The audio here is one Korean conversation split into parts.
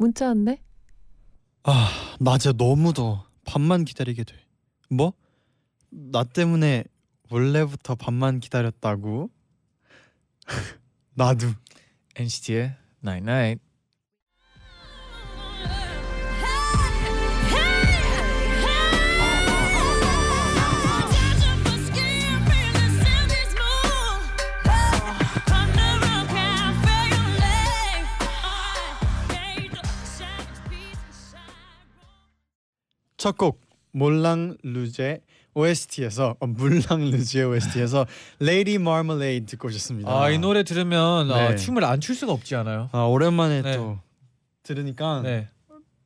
문자 왔네. 아 낮에 너무 더워 밤만 기다리게 돼 뭐? 나 때문에 원래부터 밤만 기다렸다고? 나도 NCT의 Night Night. 첫 곡 물랑 루즈 OST에서 어, 물랑 루즈 OST에서 Lady Marmalade 듣고 오셨습니다. 아 이 노래 들으면 아, 네. 춤을 안 출 수가 없지 않아요? 아 오랜만에 네. 또 들으니까 네.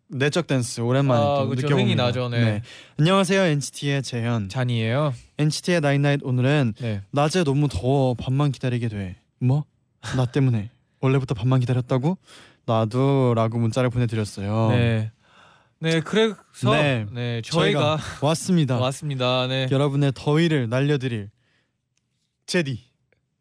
내적 댄스 오랜만에 아, 또 그쵸. 느껴봅니다. 나죠, 네. 안녕하세요 NCT의 재현. 쟈니예요. NCT의 night night 오늘은 네. 낮에 너무 더워 밤만 기다리게 돼. 뭐? 나 때문에 원래부터 밤만 기다렸다고? 나도라고 문자를 보내드렸어요. 네. 네, 그래서 네, 네. 저희가, 왔습니다. 왔습니다. 네. 여러분의 더위를 날려드릴 재디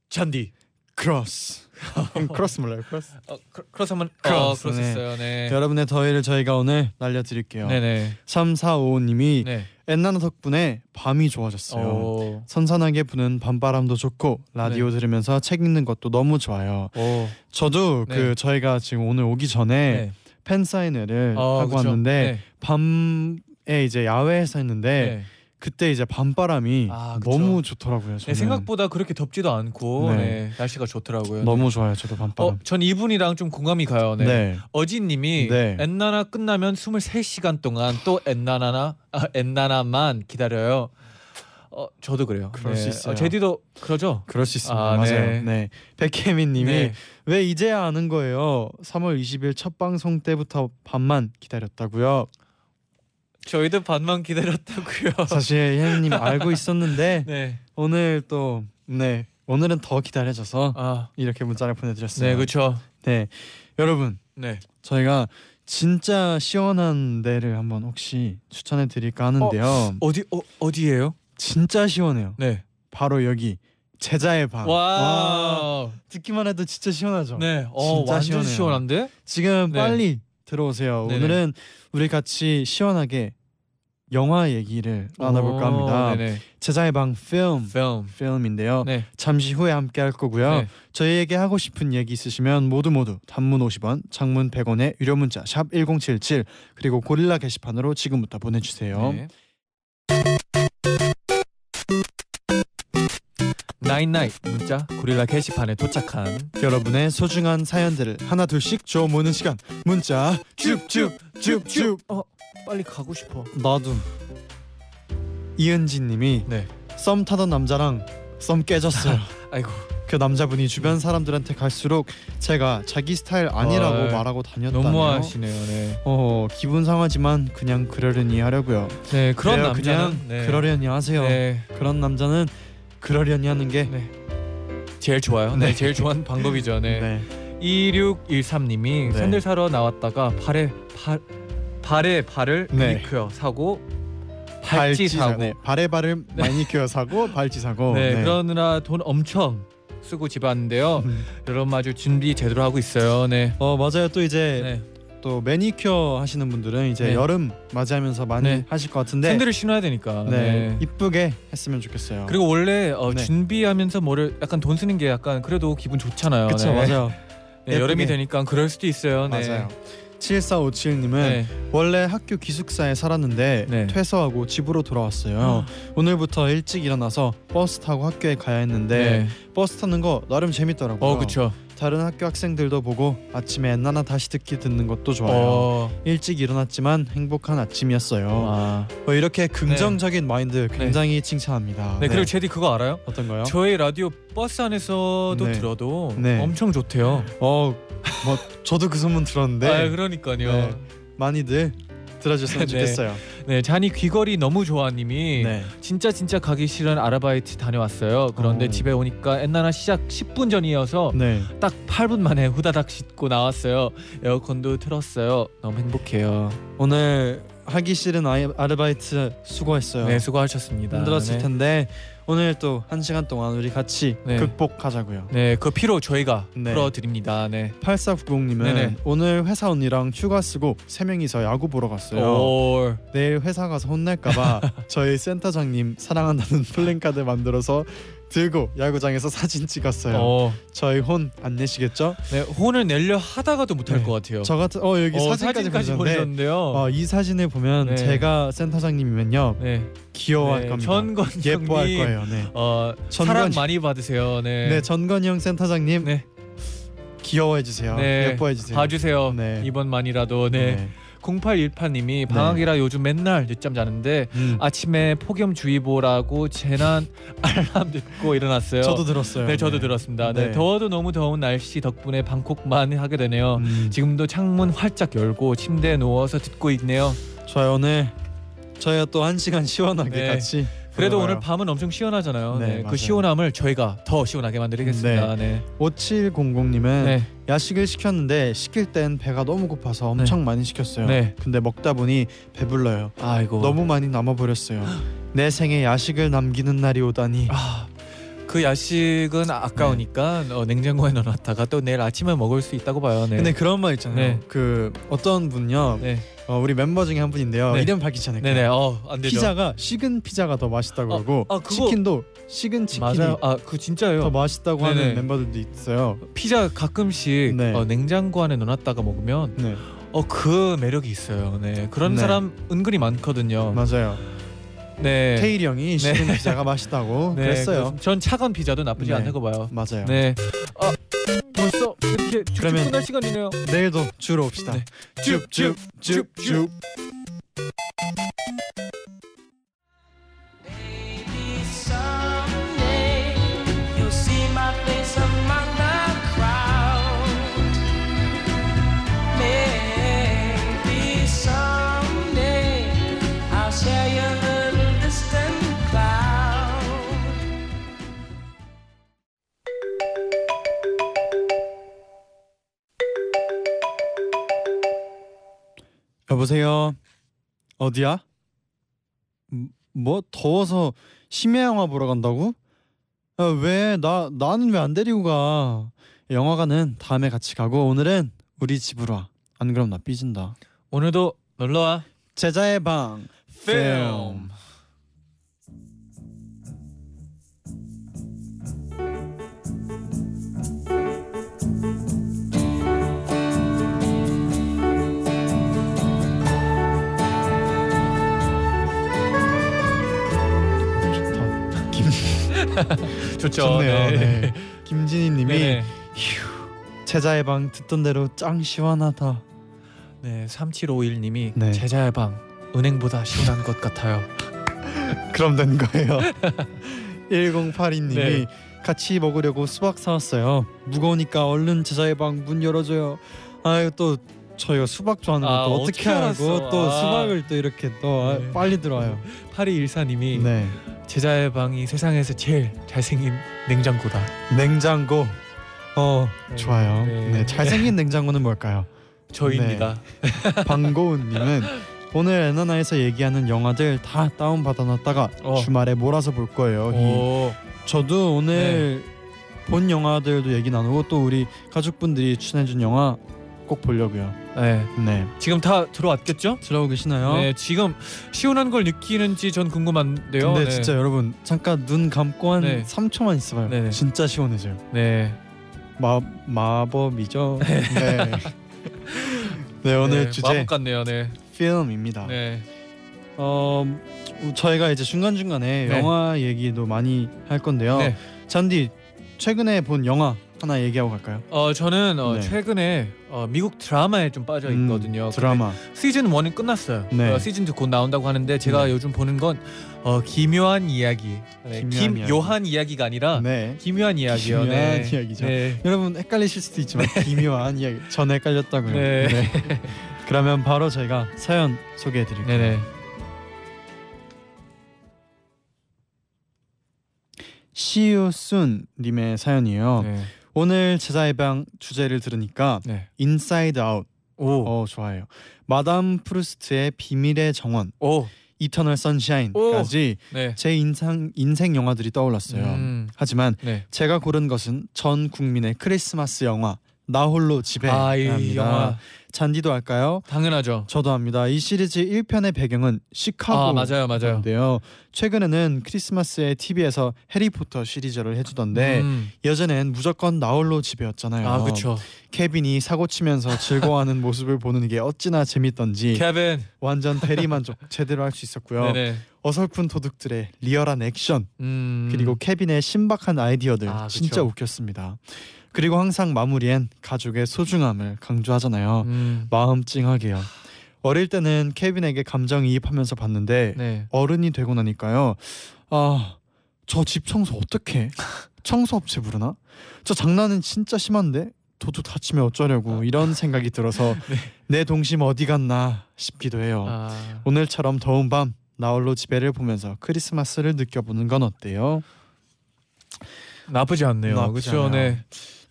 쟌디. 크로스. 크로스 몰라요? 크로스. 어, 크- 크로스 한번 크로스, 어, 크로스 했어요. 네. 여러분의 더위를 저희가 오늘 날려드릴게요. 네, 네. 3455님이 네. 엔나나 덕분에 밤이 좋아졌어요. 오. 선선하게 부는 밤바람도 좋고 라디오 네. 들으면서 책 읽는 것도 너무 좋아요. 오. 저도 네. 그 저희가 지금 오늘 오기 전에 네. 팬 사인회를 어, 하고 그쵸. 왔는데 밤에 이제 야외에서 했는데 네. 그때 이제 밤바람이 아, 그쵸. 너무 좋더라고요. 네, 저는. 생각보다 그렇게 덥지도 않고 네. 네. 날씨가 좋더라고요. 너무 좋아요. 저도 밤바람. 어, 전 이분이랑 좀 공감이 가요. 네. 네. 어진님이 네. 엔나나 끝나면 23시간 동안 또 엔나나나 아, 엔나나만 기다려요. 어, 저도 그래요. 그럴 수 있어요. 어, 제디도 그러죠. 그럴 수 있습니다. 아, 맞아요. 네. 네. 백혜민님이 네. 왜 이제야 아는 거예요? 3월 20일 첫 방송 때부터 밤만 기다렸다고요. 저희도 반만 기다렸다고요. 사실 혜민님 알고 있었는데 네. 오늘 또 네. 오늘은 더 기다려져서 아, 이렇게 문자를 보내드렸어요. 네, 그렇죠. 네. 여러분 네. 저희가 진짜 시원한 데를 한번 혹시 추천해 드릴까 하는데요. 어 디 어, 어디예요? 진짜 시원해요. 네. 바로 여기 제자의 방. 와, 와. 듣기만 해도 진짜 시원하죠. 네. 어, 진짜 시원해요. 시원한데? 지금 네. 빨리 들어오세요. 네네. 오늘은 우리 같이 시원하게 영화 얘기를 나눠볼까 오, 합니다. 네네. 제자의 방 필름 film. 필름인데요. 네. 잠시 후에 함께 할 거고요. 네. 저희에게 하고 싶은 얘기 있으시면 모두 모두 단문 50원, 장문 100원의 유료 문자 샵 #1077 그리고 고릴라 게시판으로 지금부터 보내주세요. 네. 나인나잇 문자 고릴라 게시판에 도착한 여러분의 소중한 사연들을 하나 둘씩 줘 모는 시간 문자 쭉쭉쭉쭉 어 빨리 가고 싶어. 나도 이은지님이 네. 썸 타던 남자랑 썸 깨졌어요. 아이고. 그 남자분이 주변 사람들한테 갈수록 제가 자기 스타일 아니라고 어, 말하고 다녔다네요. 너무하시네요. 네. 어 기분 상하지만 그냥 그러려니 하려고요. 네 그런 남자는 그냥 네. 그러려니 하세요. 네. 그런 남자는 그러려니 하는 게 네. 제일 좋아요. 네. 네. 제일 좋아하는 방법이죠. 네. 네. 2613님이 네. 샌들 사러 나왔다가 발에 발 발에 발을 네. 매니큐어 사고 발찌 사고 네. 발에 발을 마니큐어 사고 발찌 사고. 네, 네. 그러느라 돈 엄청 쓰고 집 왔는데요. 음. 여러분 아주 준비 제대로 하고 있어요. 네. 어 맞아요. 또 이제 네. 또 매니큐어 하시는 분들은 이제 네. 여름 맞이하면서 많이 네. 하실 것 같은데 샌들을 신어야 되니까. 네. 네. 이쁘게 했으면 좋겠어요. 그리고 원래 어, 네. 준비하면서 뭐를 약간 돈 쓰는 게 약간 그래도 기분 좋잖아요. 그쵸 네. 맞아요. 네, 여름이. 되니까 그럴 수도 있어요. 네. 맞아요. 7457님은 네. 원래 학교 기숙사에 살았는데 네. 퇴소하고 집으로 돌아왔어요. 오늘부터 일찍 일어나서 버스 타고 학교에 가야 했는데 네. 버스 타는 거 나름 재밌더라고요. 어, 그렇죠. 다른 학교 학생들도 보고 아침에 엔나나 다시 듣기 듣는 것도 좋아요. 어. 일찍 일어났지만 행복한 아침이었어요. 아. 뭐 이렇게 긍정적인 마인드 굉장히 칭찬합니다. 네, 그리고 재디 그거 알아요? 어떤 거요? 저희 라디오 버스 안에서도 네. 들어도 네. 엄청 좋대요. 어 뭐 저도 그 소문 들었는데 아 그러니까요. 네. 네. 많이들 들어줬으면 네. 좋겠어요. 잔이 귀걸이 너무 좋아님이 네. 진짜 진짜 가기 싫은 아르바이트 다녀왔어요. 그런데 어. 집에 오니까 엔나나 시작 10분 전이어서 네. 딱 8분 만에 후다닥 씻고 나왔어요. 에어컨도 틀었어요. 너무 행복해요. 오늘 하기 싫은 아이, 아르바이트 수고했어요. 네 수고하셨습니다. 힘들었을 네. 텐데 오늘 또 한 시간 동안 우리 같이 네. 극복하자고요. 네, 그 피로 저희가 네. 풀어드립니다. 네. 8490님은 네네. 오늘 회사 언니랑 휴가 쓰고 세 명이서 야구 보러 갔어요. 오, 내일 회사 가서 혼날까봐 저희 센터장님 사랑한다는 플랜카드 만들어서 들고 야구장에서 사진 찍었어요. 어, 저희 혼 안 내시겠죠? 네, 혼을 내려 하다가도 못할 네. 것 같아요. 저 같은 어 여기 어, 사진까지, 사진까지 보셨는데 보내셨는데요. 어, 이 사진을 보면 네. 제가 센터장님이면요 네, 귀여워할 네, 겁니다. 전건 예뻐할 거예요. 네. 어, 전건- 사랑 많이 받으세요. 네, 네, 전건희 형 센터장님 네. 귀여워해 주세요. 네. 예뻐해 주세요. 봐 주세요. 네. 이번만이라도 네. 0818님이 방학이라 요즘 맨날 늦잠 자는데 음. 아침에 폭염주의보라고 재난 알람 듣고 일어났어요. 저도 들었어요. 네, 저도 들었습니다. 네. 네. 더워도 너무 더운 날씨 덕분에 방콕만 하게 되네요. 음. 지금도 창문 활짝 열고 침대에 누워서 듣고 있네요. 저희 오늘 저희가 또 한 시간 시원하게 네. 같이 그래도. 오늘 밤은 엄청 시원하잖아요. 네, 네, 맞아요. 그 시원함을 저희가 더 시원하게 만들겠습니다. 네. 5700님은 네. 야식을 시켰는데 시킬 땐 배가 너무 고파서 엄청 많이 시켰어요. 네. 근데 먹다 보니 배불러요. 아이고. 너무 많이 남아 버렸어요. 내 생에 야식을 남기는 날이 오다니. 아, 그 야식은 아까우니까 어, 냉장고에 넣어놨다가 또 내일 아침에 먹을 수 있다고 봐요. 네. 근데 그런 말 있잖아요. 네. 그 어떤 분요. 네. 어, 우리 멤버 중에 한 분인데요. 네. 이름 밝히지 않을까요? 네네. 어, 안 되죠. 피자가 식은 피자가 더 맛있다고 어, 하고 아, 그거- 치킨도 식은 치킨이 맞아요. 아, 그 진짜예요. 더 맛있다고 네네. 하는 멤버들도 있어요. 피자 가끔씩 네. 어, 냉장고 안에 넣어놨다가 먹으면 네, 어 그 매력이 있어요. 네 그런 네. 사람 은근히 많거든요. 맞아요. 네. 테일이 형이 식은 피자가 맛있다고 네, 그랬어요. 전 차가운 피자도 나쁘지 네. 않다고 봐요. 맞아요. 네. 아 벌써 이렇게 쭉쭉 그러면- 끝날 시간이네요. 내일도 주로 옵시다. 네. 쭉쭉쭉쭉. 여보세요. 어디야? 음, 뭐 더워서 심야 영화 보러 간다고? 야, 왜? 나 나는 왜 안 데리고 가? 영화관은 다음에 같이 가고 오늘은 우리 집으로 와. 안 그럼 나 삐진다. 오늘도 놀러 와. 제자의 방 필름. 좋죠. 좋네요. 네. 김진희님이 네. 제자의 방 듣던 대로 짱 시원하다. 네. 3751님이 네. 제자의 방 은행보다 시원한 것 같아요. 그럼 된 거예요. 1082님이 네. 같이 먹으려고 수박 사왔어요. 무거우니까 얼른 제자의 방 문 열어줘요. 아유 또 저희가 수박 좋아하는 아, 것도 어떻게 어떻게 알고 알았어? 또 아. 수박을 또 이렇게 또 네. 빨리 들어와요. 8214님이 네. 제자의 방이 세상에서 제일 잘생긴 냉장고다. 냉장고. 어 네. 좋아요. 네. 네. 잘생긴 냉장고는 뭘까요? 저입니다. 방고은님은 오늘 에나나에서 얘기하는 영화들 다 다운 받아놨다가 어. 주말에 몰아서 볼 거예요. 히. 오. 저도 오늘 네. 본 영화들도 얘기 나누고 또 우리 가족분들이 추천해준 영화 꼭 보려고요. 네. 네 지금 다 들어왔겠죠? 들어오고 계시나요? 네, 지금 시원한 걸 느끼는지 전 궁금한데요. 근데 네. 진짜 여러분 잠깐 눈 감고 한 네. 3초만 있어봐요. 네네. 진짜 시원해져요. 네. 마 마법이죠. 네. 네 오늘 네, 주제 마법 같네요. 네. 필름입니다. 네. 어 저희가 이제 중간 중간에 네. 영화 얘기도 많이 할 건데요. 네. 잔디 최근에 본 영화 하나 얘기하고 갈까요? 어 저는 어, 네. 최근에 어, 미국 드라마에 좀 빠져 있거든요. 음, 드라마. 시즌 1은 끝났어요. 네. 어, 시즌 2곧 나온다고 하는데 제가 네. 요즘 보는 건 어, 기묘한 이야기. 네, 김요한 이야기. 가 아니라 네. 기묘한 이야기요. 기묘한 네. 이야기죠. 네. 여러분 헷갈리실 수도 있지만 기묘한 이야기. 전 헷갈렸다고요. 네. 그러면 바로 저희가 사연 소개해 드릴게요. 네네. 시우순 님의 사연이에요. 네. 오늘 재쟈의 방 주제를 들으니까 네. 인사이드 아웃 오. 어 좋아해요. 마담 프루스트의 비밀의 정원, 오. 이터널 선샤인까지 네. 제 인상 인생 영화들이 떠올랐어요. 음. 하지만 네. 제가 고른 것은 전 국민의 크리스마스 영화 나 홀로 집에입니다. 아, 이 영화 쟌디도 할까요? 당연하죠. 저도 합니다. 이 시리즈 1편의 배경은 아, 시카고 맞아요. 맞아요. 인데요. 최근에는 크리스마스에 TV에서 해리포터 시리즈를 해주던데 음. 예전엔 무조건 나홀로 집에였잖아요. 아, 그렇죠. 케빈이 사고 치면서 즐거워하는 모습을 보는 게 어찌나 재밌던지 케빈. 완전 대리만족 제대로 할 수 있었고요. 네네. 어설픈 도둑들의 리얼한 액션 음. 그리고 케빈의 신박한 아이디어들 아, 진짜. 웃겼습니다. 그리고 항상 마무리엔 가족의 소중함을 강조하잖아요. 음. 마음 찡하게요. 어릴 때는 케빈에게 감정이입하면서 봤는데 네. 어른이 되고 나니까요. 아, 저 집 청소 어떻게? 청소업체 부르나? 저 장난은 진짜 심한데 도둑 다치면 어쩌려고 이런 생각이 들어서 네. 내 동심 어디 갔나 싶기도 해요. 아. 오늘처럼 더운 밤 나홀로 집에를 보면서 크리스마스를 느껴보는 건 어때요? 나쁘지 않네요. 나쁘지 그렇죠. 네.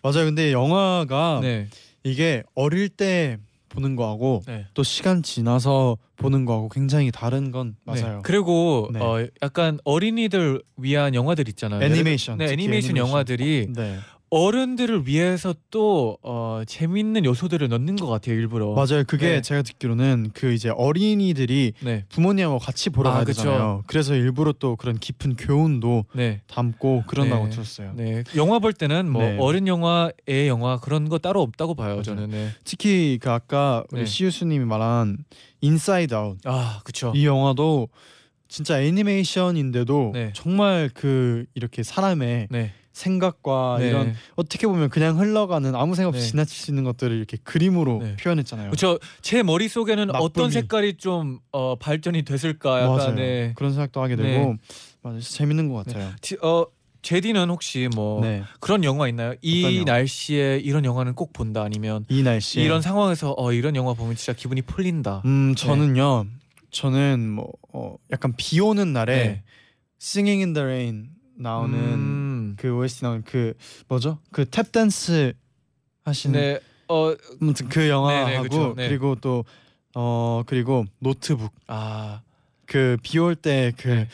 맞아요. 근데 영화가 네. 이게 어릴 때 보는 거하고 네. 또 시간 지나서 보는 거하고 굉장히 다른 건 맞아요. 네. 그리고 네. 어 약간 어린이들 위한 영화들 있잖아요. 애니메이션, 네, 애니메이션, 애니메이션. 영화들이 네. 어른들을 위해서 또 어, 재밌는 요소들을 넣는 것 같아요, 일부러. 맞아요. 그게 네. 제가 듣기로는 그 이제 어린이들이 네. 부모님하고 같이 보러 아, 가야 그쵸. 되잖아요. 그래서 일부러 또 그런 깊은 교훈도 네. 담고 그런다고 네. 들었어요. 네. 영화 볼 때는 뭐 네. 어른 영화, 애 영화 그런 거 따로 없다고 봐요, 맞아요. 저는. 네. 특히 그 아까 우리 네. 시우스님이 말한 인사이드 아웃 아, 그렇죠. 이 영화도 진짜 애니메이션인데도 네. 정말 그 이렇게 사람의 네. 생각과 네. 이런 어떻게 보면 그냥 흘러가는 아무 생각 없이 네. 지나칠 수 있는 것들을 이렇게 그림으로 네. 표현했잖아요. 그렇죠. 제 머릿 속에는 나쁨이. 어떤 색깔이 좀 어, 발전이 됐을까 약간 맞아요. 네. 그런 생각도 하게 되고 네. 맞아요. 진짜 재밌는 것 같아요. 티- 어 재디는 혹시 뭐 네. 그런 영화 있나요? 이 영화? 날씨에 이런 영화는 꼭 본다 아니면 이 날씨 이런 상황에서 어 이런 영화 보면 진짜 기분이 풀린다. 음 저는요 저는 뭐 어, 약간 비 오는 날에 네. Singing in the Rain 나오는 음, 그 OST 나오는 그 뭐죠 그 탭 댄스 하시는 네. 어 아무튼 그 영화하고 네, 네. 네. 그리고 또 어 그리고 노트북 아, 그 비 올 때 그그 네.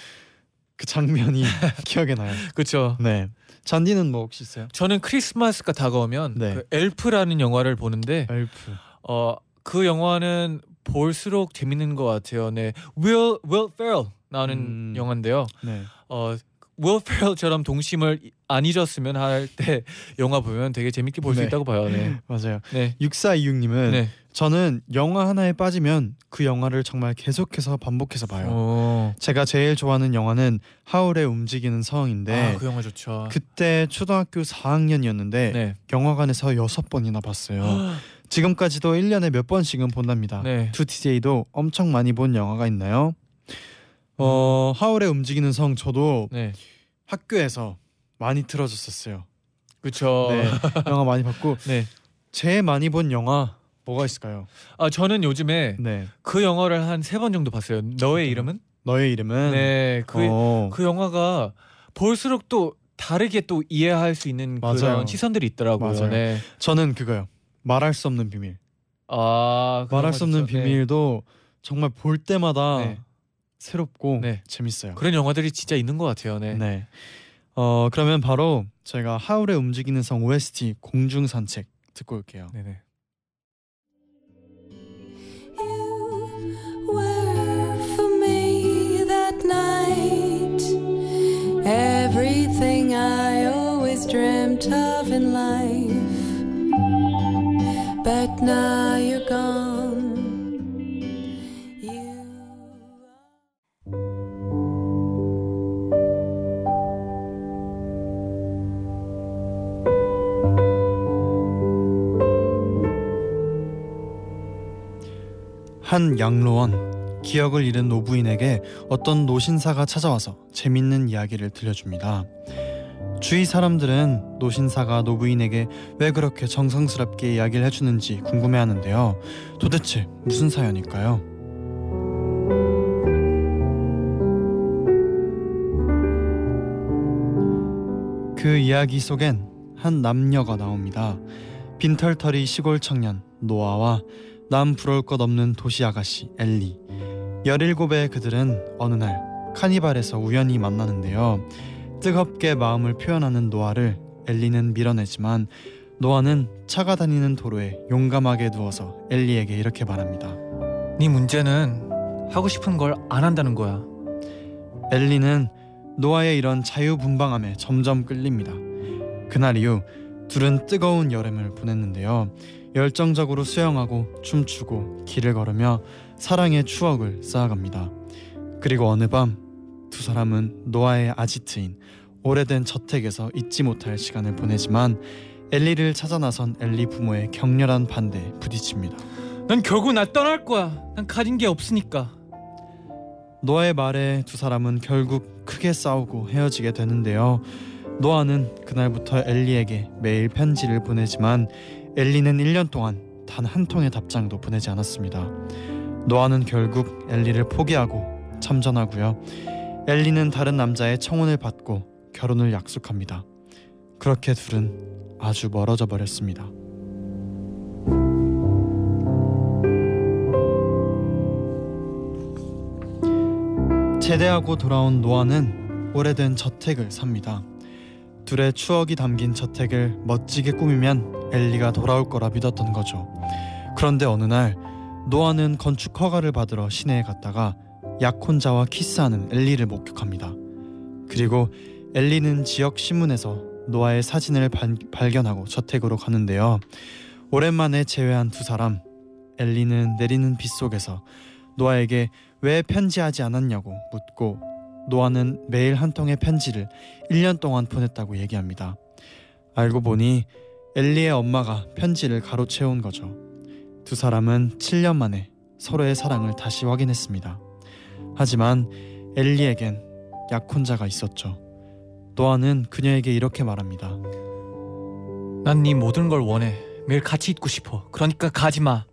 장면이 기억에 나요. 그렇죠. 네. 잔디는 뭐 혹시 있어요? 저는 크리스마스가 다가오면 네. 그 엘프라는 영화를 보는데 엘프. 어그 영화는 볼수록 재밌는 것 같아요. 네, Will Will Ferrell 나오는 음. 영화인데요. 네. 어 Will Ferrell처럼 동심을 안 잊었으면 할 때 영화 보면 되게 재밌게 볼수 네. 있다고 봐요. 네, 맞아요. 네, 6426님은 네. 저는 영화 하나에 빠지면 그 영화를 정말 계속해서 반복해서 봐요. 오. 제가 제일 좋아하는 영화는 하울의 움직이는 성인데 아, 그 영화 좋죠. 그때 초등학교 4학년이었는데 네. 영화관에서 여섯 번이나 봤어요. 지금까지도 1년에 몇 번씩은 본답니다. 네. 두 TJ도 엄청 많이 본 영화가 있나요? 어 하울의 움직이는 성 저도 네. 학교에서 많이 틀어줬었어요. 그렇죠. 네, 영화 많이 봤고 네. 제일 많이 본 영화 뭐가 있을까요? 아 저는 요즘에 네, 그 영화를 한 세 번 정도 봤어요. 너의 이름은? 너의 이름은 네. 그 어, 그 영화가 볼수록 또 다르게 또 이해할 수 있는 맞아요. 그런 시선들이 있더라고요. 맞아요. 네. 저는 그거요. 말할 수 없는 비밀. 아, 그 말할 수 없는. 네. 비밀도 정말 볼 때마다 네. 새롭고 네. 재밌어요. 그런 영화들이 진짜 있는 것 같아요. 네. 네. 어 그러면 바로 저희가 하울의 움직이는 성 OST 공중 산책 듣고 올게요. 네네. You were for me that night. Everything I always dreamt of in life. But now you're gone. 한 양로원 기억을 잃은 노부인에게 어떤 노신사가 찾아와서 재밌는 이야기를 들려줍니다. 주위 사람들은 노신사가 노부인에게 왜 그렇게 정성스럽게 이야기를 해주는지 궁금해하는데요. 도대체 무슨 사연일까요? 그 이야기 속엔 한 남녀가 나옵니다. 빈털터리 시골 청년 노아와 남 부러울 것 없는 도시 아가씨 엘리. 17의 그들은 어느 날 카니발에서 우연히 만나는데요. 뜨겁게 마음을 표현하는 노아를 엘리는 밀어내지만 노아는 차가 다니는 도로에 용감하게 누워서 엘리에게 이렇게 말합니다. 네 문제는 하고 싶은 걸 안 한다는 거야. 엘리는 노아의 이런 자유분방함에 점점 끌립니다. 그날 이후 둘은 뜨거운 여름을 보냈는데요. 열정적으로 수영하고 춤추고 길을 걸으며 사랑의 추억을 쌓아갑니다. 그리고 어느 밤 두 사람은 노아의 아지트인 오래된 저택에서 잊지 못할 시간을 보내지만 엘리를 찾아 나선 엘리 부모의 격렬한 반대에 부딪힙니다. 난 결국 나 떠날 거야. 난 가진 게 없으니까. 노아의 말에 두 사람은 결국 크게 싸우고 헤어지게 되는데요. 노아는 그날부터 엘리에게 매일 편지를 보내지만 엘리는 1년 동안 단 한 통의 답장도 보내지 않았습니다. 노아는 결국 엘리를 포기하고 참전하고요. 엘리는 다른 남자의 청혼을 받고 결혼을 약속합니다. 그렇게 둘은 아주 멀어져 버렸습니다. 제대하고 돌아온 노아는 오래된 저택을 삽니다. 둘의 추억이 담긴 저택을 멋지게 꾸미면 엘리가 돌아올 거라 믿었던 거죠. 그런데 어느 날 노아는 건축 허가를 받으러 시내에 갔다가 약혼자와 키스하는 엘리를 목격합니다. 그리고 엘리는 지역 신문에서 노아의 사진을 발, 발견하고 저택으로 가는데요. 오랜만에 재회한 두 사람 엘리는 내리는 빗 속에서 노아에게 왜 편지하지 않았냐고 묻고 노아는 매일 한 통의 편지를 1년 동안 보냈다고 얘기합니다. 알고 보니 엘리의 엄마가 편지를 가로채운 거죠. 두 사람은 7년 만에 서로의 사랑을 다시 확인했습니다. 하지만 엘리에겐 약혼자가 있었죠. 노아는 그녀에게 이렇게 말합니다. 난 네 모든 걸 원해. 매일 같이 있고 싶어. 그러니까 가지 마.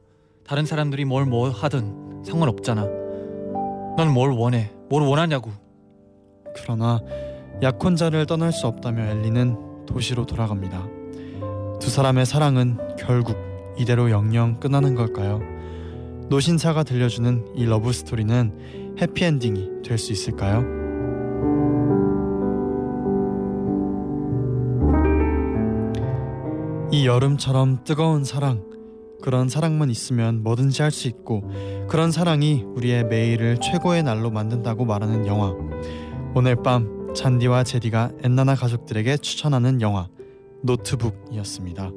다른 사람들이 뭘 뭐 하든 상관없잖아. 넌 뭘 원해? 뭘 원하냐고. 그러나 약혼자를 떠날 수 없다며 엘리는 도시로 돌아갑니다. 두 사람의 사랑은 결국 이대로 영영 끝나는 걸까요? 노신사가 들려주는 이 러브 스토리는 해피엔딩이 될 수 있을까요? 이 여름처럼 뜨거운 사랑 그런 사랑만 있으면 뭐든지 할 수 있고 그런 사랑이 우리의 매일을 최고의 날로 만든다고 말하는 영화 오늘 밤 잔디와 제디가 엔나나 가족들에게 추천하는 영화 노트북이었습니다.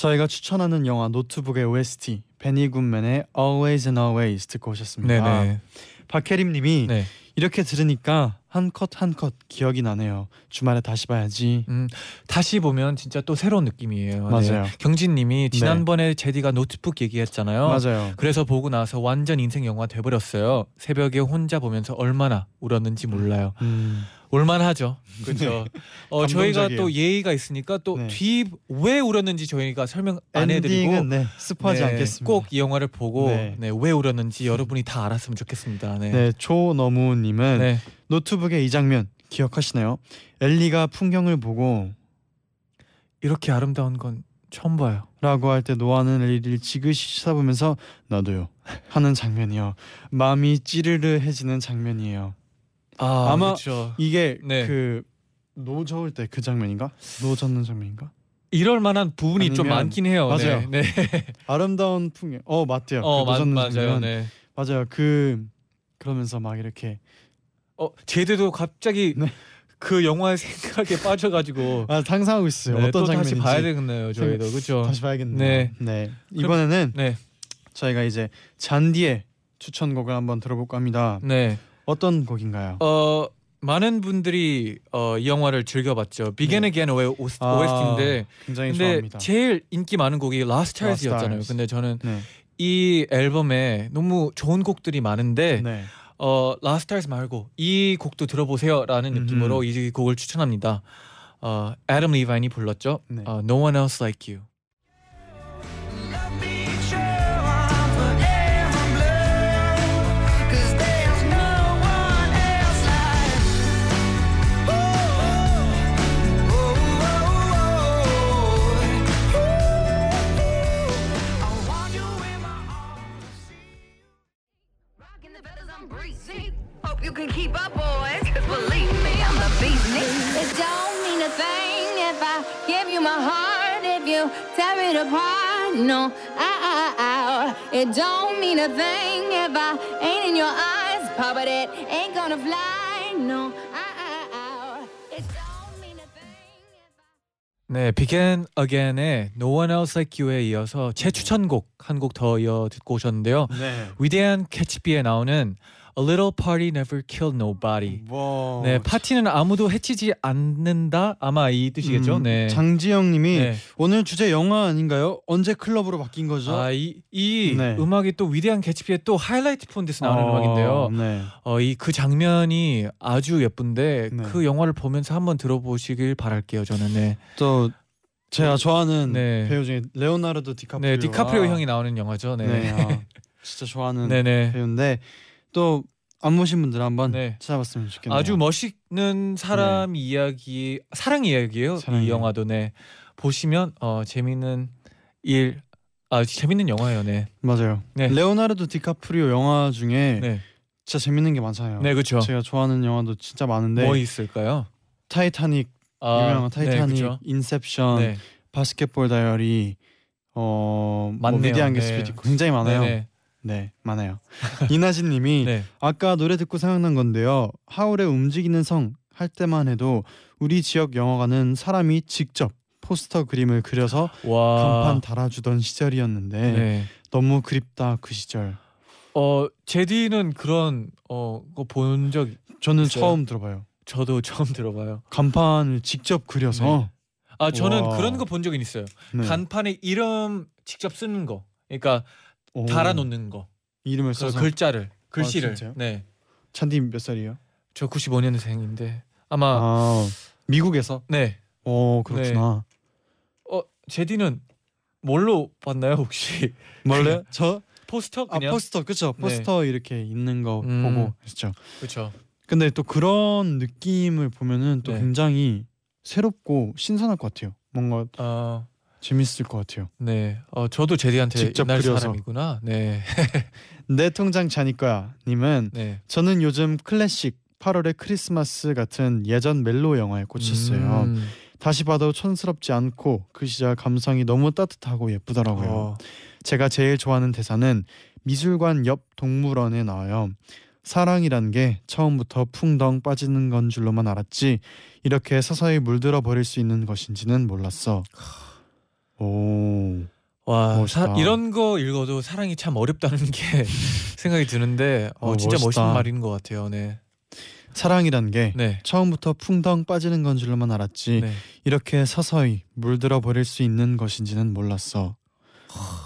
저희가 추천하는 영화 노트북의 OST 베니 굿맨의 Always and Always 듣고 오셨습니다. 네네. 박혜림님이 네. 이렇게 들으니까 한 컷 한 컷 기억이 나네요. 주말에 다시 봐야지. 음, 다시 보면 진짜 또 새로운 느낌이에요. 맞아요. 네. 경진님이 지난번에 제디가 노트북 얘기했잖아요. 맞아요. 그래서 보고 나서 완전 인생 영화 돼버렸어요. 새벽에 혼자 보면서 얼마나 울었는지 몰라요. 음, 올만하죠. 그렇죠. 어, 저희가. 또 예의가 있으니까 또 네. 뒤왜 울었는지 저희가 설명 안 해드리고 엔딩은 네, 스포하지 네, 않겠습니다. 꼭 이 영화를 보고 네. 네. 왜 울었는지 여러분이 다 알았으면 좋겠습니다. 네. 네, 조너무님은 네. 노트북의 이 장면 기억하시나요? 엘리가 풍경을 보고 이렇게 아름다운 건 처음 봐요. 라고 할 때 노아는 엘리를 지그시 쳐다보면서 나도요 하는 장면이요. 마음이 찌르르해지는 장면이에요. 아, 아마 그렇죠. 이게 네. 그 노저울 때그 장면인가? 노 젓는 장면인가? 이럴 만한 부분이 좀 아니면- 많긴 해요. 맞아요. 네. 네. 아름다운 풍경. 어 맞대요. 어, 그노 맞, 맞아요. 장면. 네. 맞아요. 그 그러면서 막 이렇게 어, 제대도 갑자기 네. 그 영화의 생각에 빠져가지고 아 상상하고 있어요. 네, 어떤 또 장면인지 다시 봐야 되겠네요. 저희도 그렇죠. 다시 봐야겠네요. 네. 네. 이번에는 네, 저희가 이제 잔디의 추천곡을 한번 들어볼까 합니다. 네. 어떤 곡인가요? 어 많은 분들이 어, 이 영화를 즐겨봤죠. Begin 네. Again OS, 아, OST인데 굉장히 근데 좋아합니다. 제일 인기 많은 곡이 Last. Stars. 근데 저는 네. 이 앨범에 너무 좋은 곡들이 많은데 네. 어 Last Stars 말고 이 곡도 들어보세요라는 음흠. 느낌으로 이 곡을 추천합니다. 어 애덤 리바인이 불렀죠. 네. 어, No One Else Like You. Mean a thing if I ain't in your eyes, Papa. That ain't gonna fly. No, I, I, I. It don't mean a thing if I. 네, Begin Again의 No One Else Like You에 이어서 제 추천곡 한 곡 더 이어 듣고 오셨는데요. 네. 위대한 캐치비에 나오는 A Little Party Never Killed Nobody. 와. 네, 파티는 아무도 해치지 않는다. 아마 이 뜻이겠죠. 음, 네. 장지영님이 네. 오늘 주제 영화 아닌가요? 언제 클럽으로 바뀐 거죠? 아, 이, 이 네. 음악이 또 위대한 캐치비의 또 하이라이트 폰트에서 나오는 어, 음악인데요. 네. 어, 이 그 장면이 아주 예쁜데 네. 그 영화를 보면서 한번 들어보시길 바랄게요. 저는 네. 또 제가 좋아하는 네. 배우 중에 레오나르도 디카프리오. 네, 디카프리오 형이 나오는 영화죠. 네. 네. 아, 진짜 좋아하는 네, 네. 배우인데 또 안 보신 분들 한번 네. 찾아봤으면 좋겠네요. 아주 멋있는 사람 이야기, 사랑 이야기예요. 사랑 이 이야기. 영화도 네. 보시면 어 재밌는 일 아, 재밌는 영화예요. 네. 맞아요. 네. 레오나르도 디카프리오 영화 중에 네. 진짜 재밌는 게 많잖아요. 네, 그렇죠. 제가 좋아하는 영화도 진짜 많은데 뭐 있을까요? 타이타닉 아, 유명한 타이타닉, 네, 그쵸. 인셉션, 네. 바스켓볼 다이어리, 어, 뭐 많네요. 위대한 네. 굉장히 많아요. 네, 네. 많아요. 이나진님이 네. 아까 노래 듣고 생각난 건데요. 하울의 움직이는 성 할 때만 해도 우리 지역 영화관은 사람이 직접 포스터 그림을 그려서 와. 간판 달아주던 시절이었는데 네. 너무 그립다 그 시절. 어, 재디는 그런 어 그거 본 적 저는 있어요? 처음 들어봐요. 저도 처음 들어봐요. 간판을 직접 그려서 아, 저는 우와. 그런 거 본 적은 있어요. 네. 간판에 이름 직접 쓰는 거. 그러니까 오, 달아 놓는 거. 이름을 그 써서 글자를, 글씨를. 진짜요? 네. 찬디 몇 살이에요? 저 95년생인데 아마 아 미국에서? 네. 오 그렇구나. 어, 제디는 뭘로 봤나요, 혹시? 몰래요? 저 포스터 아 그냥? 포스터 그쵸 네. 포스터 이렇게 있는 거 음. 보고 했죠. 그렇죠. 근데 또 그런 느낌을 보면은 또 네. 굉장히 새롭고 신선할 것 같아요. 뭔가 어, 재밌을 것 같아요. 네. 어, 저도 제디한테 직접 옛날 그려서. 사람이구나. 네. 내 통장 자니 거야 님은 네. 저는 요즘 클래식 8월의 크리스마스 같은 예전 멜로 영화에 꽂혔어요. 음. 다시 봐도 촌스럽지 않고 그 시절 감성이 너무 따뜻하고 예쁘더라고요. 어, 제가 제일 좋아하는 대사는 미술관 옆 동물원에 나와요. 사랑이란 게 처음부터 풍덩 빠지는 건 줄로만 알았지 이렇게 서서히 물들어 버릴 수 있는 것인지는 몰랐어. 오, 와. 사, 이런 거 읽어도 사랑이 참 어렵다는 게 생각이 드는데 어, 어, 진짜 멋있다. 멋있는 말인 것 같아요. 네. 사랑이란 게 네. 처음부터 풍덩 빠지는 건 줄로만 알았지 네. 이렇게 서서히 물들어 버릴 수 있는 것인지는 몰랐어.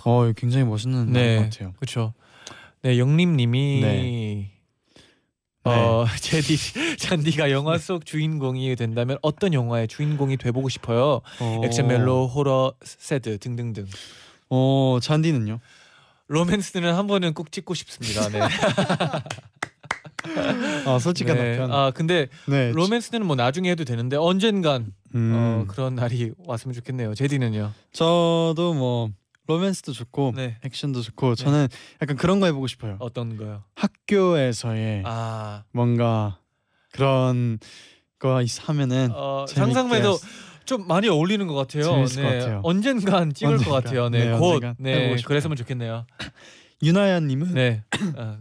어, 굉장히 멋있는 네. 말 같아요. 그렇죠. 네, 영림 님이 네. 어, 제디 잔디가 영화 속 주인공이 된다면 어떤 영화의 주인공이 돼 보고 싶어요? 어, 액션 멜로, 호러, 새드 등등등. 어, 잔디는요? 로맨스는 한 번은 꼭 찍고 싶습니다. 네. 아, 솔직한 네. 답변. 아, 근데 네. 로맨스는 뭐 나중에 해도 되는데 언젠간 음, 어, 그런 날이 왔으면 좋겠네요. 제디는요? 저도 뭐 로맨스도 좋고 네. 액션도 좋고 저는 약간 그런 거 해보고 싶어요. 어떤 거요? 학교에서의 아, 뭔가 그런 거 있- 하면은 어, 재밌게 상상만 해도 할좀 많이 어울리는 것 같아요. 재밌을 것 네. 같아요. 언젠간 찍을 언젠간. 것 같아요. 네, 네, 곧. 네. 그랬으면 좋겠네요. 유나야님은 네, 아,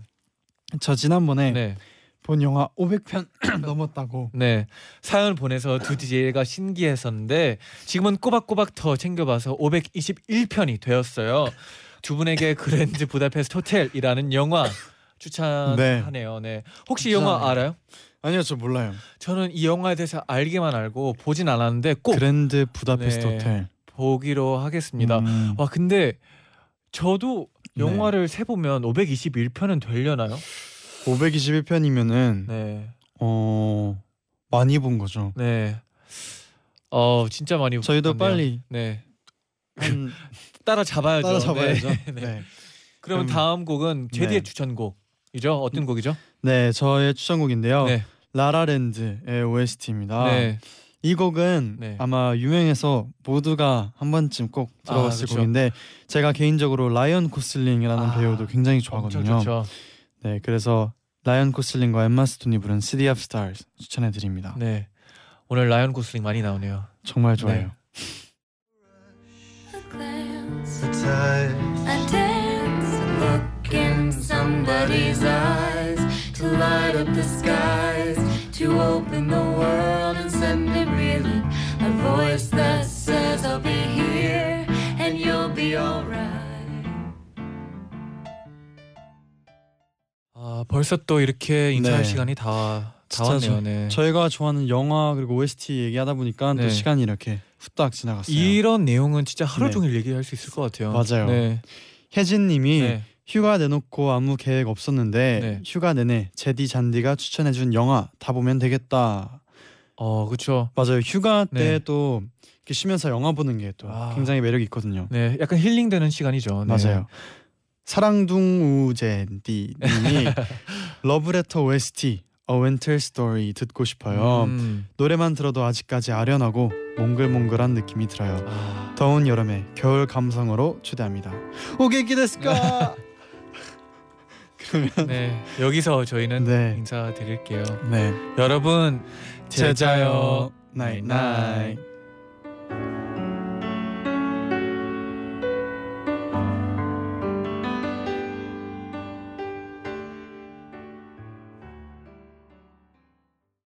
저 지난번에 네. 본 영화 500편 넘었다고. 네 사연 보내서 두 DJ가 신기했었는데 지금은 꼬박꼬박 더 챙겨봐서 521편이 되었어요. 두 분에게 그랜드 부다페스트 호텔이라는 영화 추천하네요. 네. 혹시 이 영화. 알아요? 아니요, 저 몰라요. 저는 이 영화에 대해서 알기만 알고 보진 않았는데 꼭 그랜드 부다페스트 네. 호텔. 보기로 하겠습니다. 음, 와 근데 저도 네. 영화를 세 보면 521편은 되려나요? 521편이면은 네. 어 많이 본 거죠. 네. 어 진짜 많이 저희도 봤네요. 빨리 네. 한 따라 잡아야죠. 따라 잡아야죠. 네. 네. 네. 그러면 음, 다음 곡은 제디의 네. 추천곡이죠. 어떤 곡이죠? 네, 저의 추천곡인데요. 네. 라라랜드의 OST입니다. 네. 이 곡은 네. 아마 유명해서 모두가 한 번쯤 꼭 들어봤을 아, 그쵸. 곡인데 제가 개인적으로 라이언 고슬링이라는 아, 배우도 굉장히 좋아하거든요. 네, 그래서 라이언 고슬링과 엠마 스톤이 부른 City of Stars 추천해 드립니다. 네. 오늘 라이언 고슬링 많이 나오네요. 정말 좋아요. 네. 아 벌써 또 이렇게 인사할 네. 시간이 다, 다 진짜 왔네요. 저- 네. 저희가 좋아하는 영화 그리고 OST 얘기하다 보니까 네. 또 시간이 이렇게 후딱 지나갔어요. 이런 내용은 진짜 하루 네. 종일 얘기할 수 있을 것 같아요. 맞아요. 네. 혜진 님이 네. 휴가 내놓고 아무 계획 없었는데 네. 휴가 내내 제디 잔디가 추천해준 영화 다 보면 되겠다. 어 그렇죠. 맞아요. 휴가 네. 때또 이렇게 쉬면서 영화 보는 게 또 아. 굉장히 매력이 있거든요. 네, 약간 힐링되는 시간이죠. 네. 맞아요. 사랑둥우재디 님이 러브레터 OST A Winter Story 듣고 싶어요. 음. 노래만 들어도 아직까지 아련하고 몽글몽글한 느낌이 들어요. 아, 더운 여름에 겨울 감성으로 초대합니다. お元気 ですか? 그러면 네, 여기서 저희는 네. 인사드릴게요. 네 여러분 잘 자요 night night